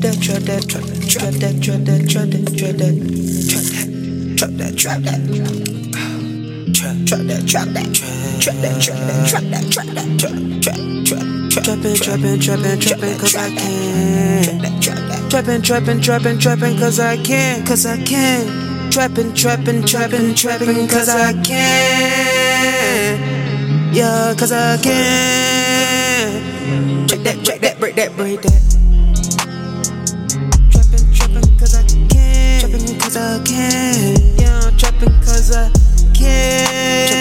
that, trap that, trap that, trap that, trap that, trap that, trap that, trap that, trap that, trap that. Trap, trap that, trap that, trap that, trap that, trap that, trap that, trap, trap, trap, trapping, trapping, trapping, trapping, cause I can. Trapping, cause I can, cause I can. Trapping, trapping, trapping, trapping, cause I can. Yeah, cause I can. Can. Yeah, I'm trapping, cause I can.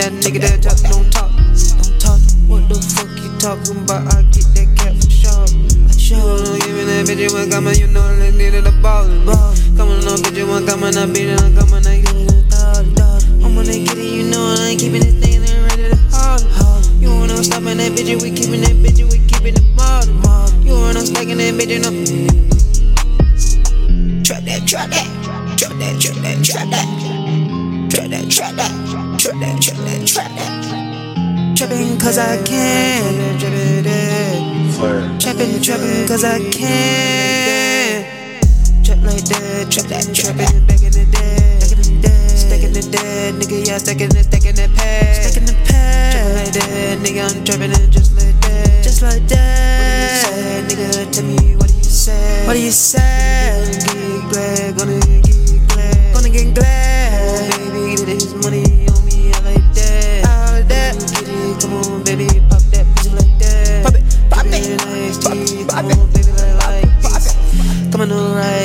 That nigga that talk don't talk. Don't talk. What the fuck you talking about? I get that cat for sure. I sure give me that bitch you want coming you know that needed a ball coming on bitch you want coming I beat it I'm coming I get it I'm gonna get it you know I ain't keeping this thing ready to haul you wanna stop in that bitch we keeping that bitch we keeping it bottom you wanna stacking that bitch you know. Trap that, trap that, trap that, trap that, trap that, trap that, trap that, trap that, trap that, trap cause I can, trapping, trapping cause I can. Trap like that, trap that, trapping back in the day, back in the day, stacking the dead, nigga, yeah, stacking it, stacking that pad, stacking the pad. Trapping like that, nigga, I'm trapping it just like that, just like that. What do you say, nigga? Tell me what do you say? What do you say?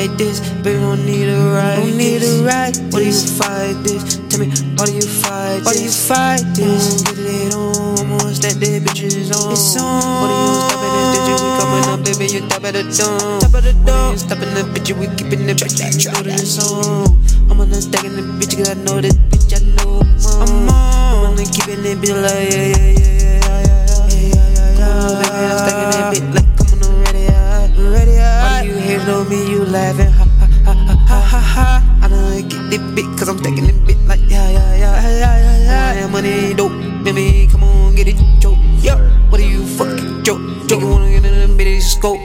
Like this, baby, don't need a ride. Don't need a ride. Why do you fight this? Tell me, why do you fight Why do you fight this? Get it on, almost that day, bitches on. It's on. Why do you stop at this bitch? We coming up, baby, you top at the dome. Top at the dome. You stopping the bitch, we keeping the bitch. You know that it's on. I'm on the stacking the bitch, cause I know this bitch, I know I'm on. I'm on. I'm on the keeping it bitch like yeah, yeah, yeah, yeah, yeah, yeah, yeah, yeah, yeah. yeah. Baby, I'm stacking that bitch like come on, I'm laughing? Ha ha ha ha ha ha ha. I don't get this bit cause I'm stacking it bit like yeah yeah yeah yeah yeah yeah. yeah. Money dope, baby, come on, get it choke. Yeah, what do you fucking joke? Joke, you wanna get in the bitty scope?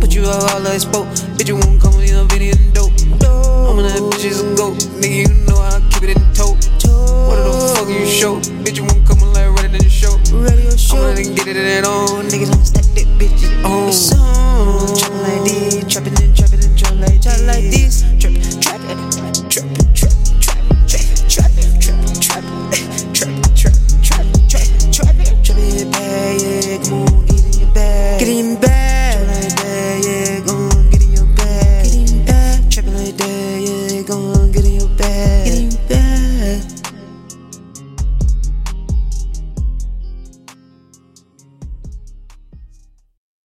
Put you all like spoke, bitch, you won't come with your video dope. I'm on that bitches a goat, nigga, you know I keep it in tote. What the fuck you show? Bitch, you won't come like ready than the show. I'm gonna get it at all, nigga, don't stack that bitch on. like this.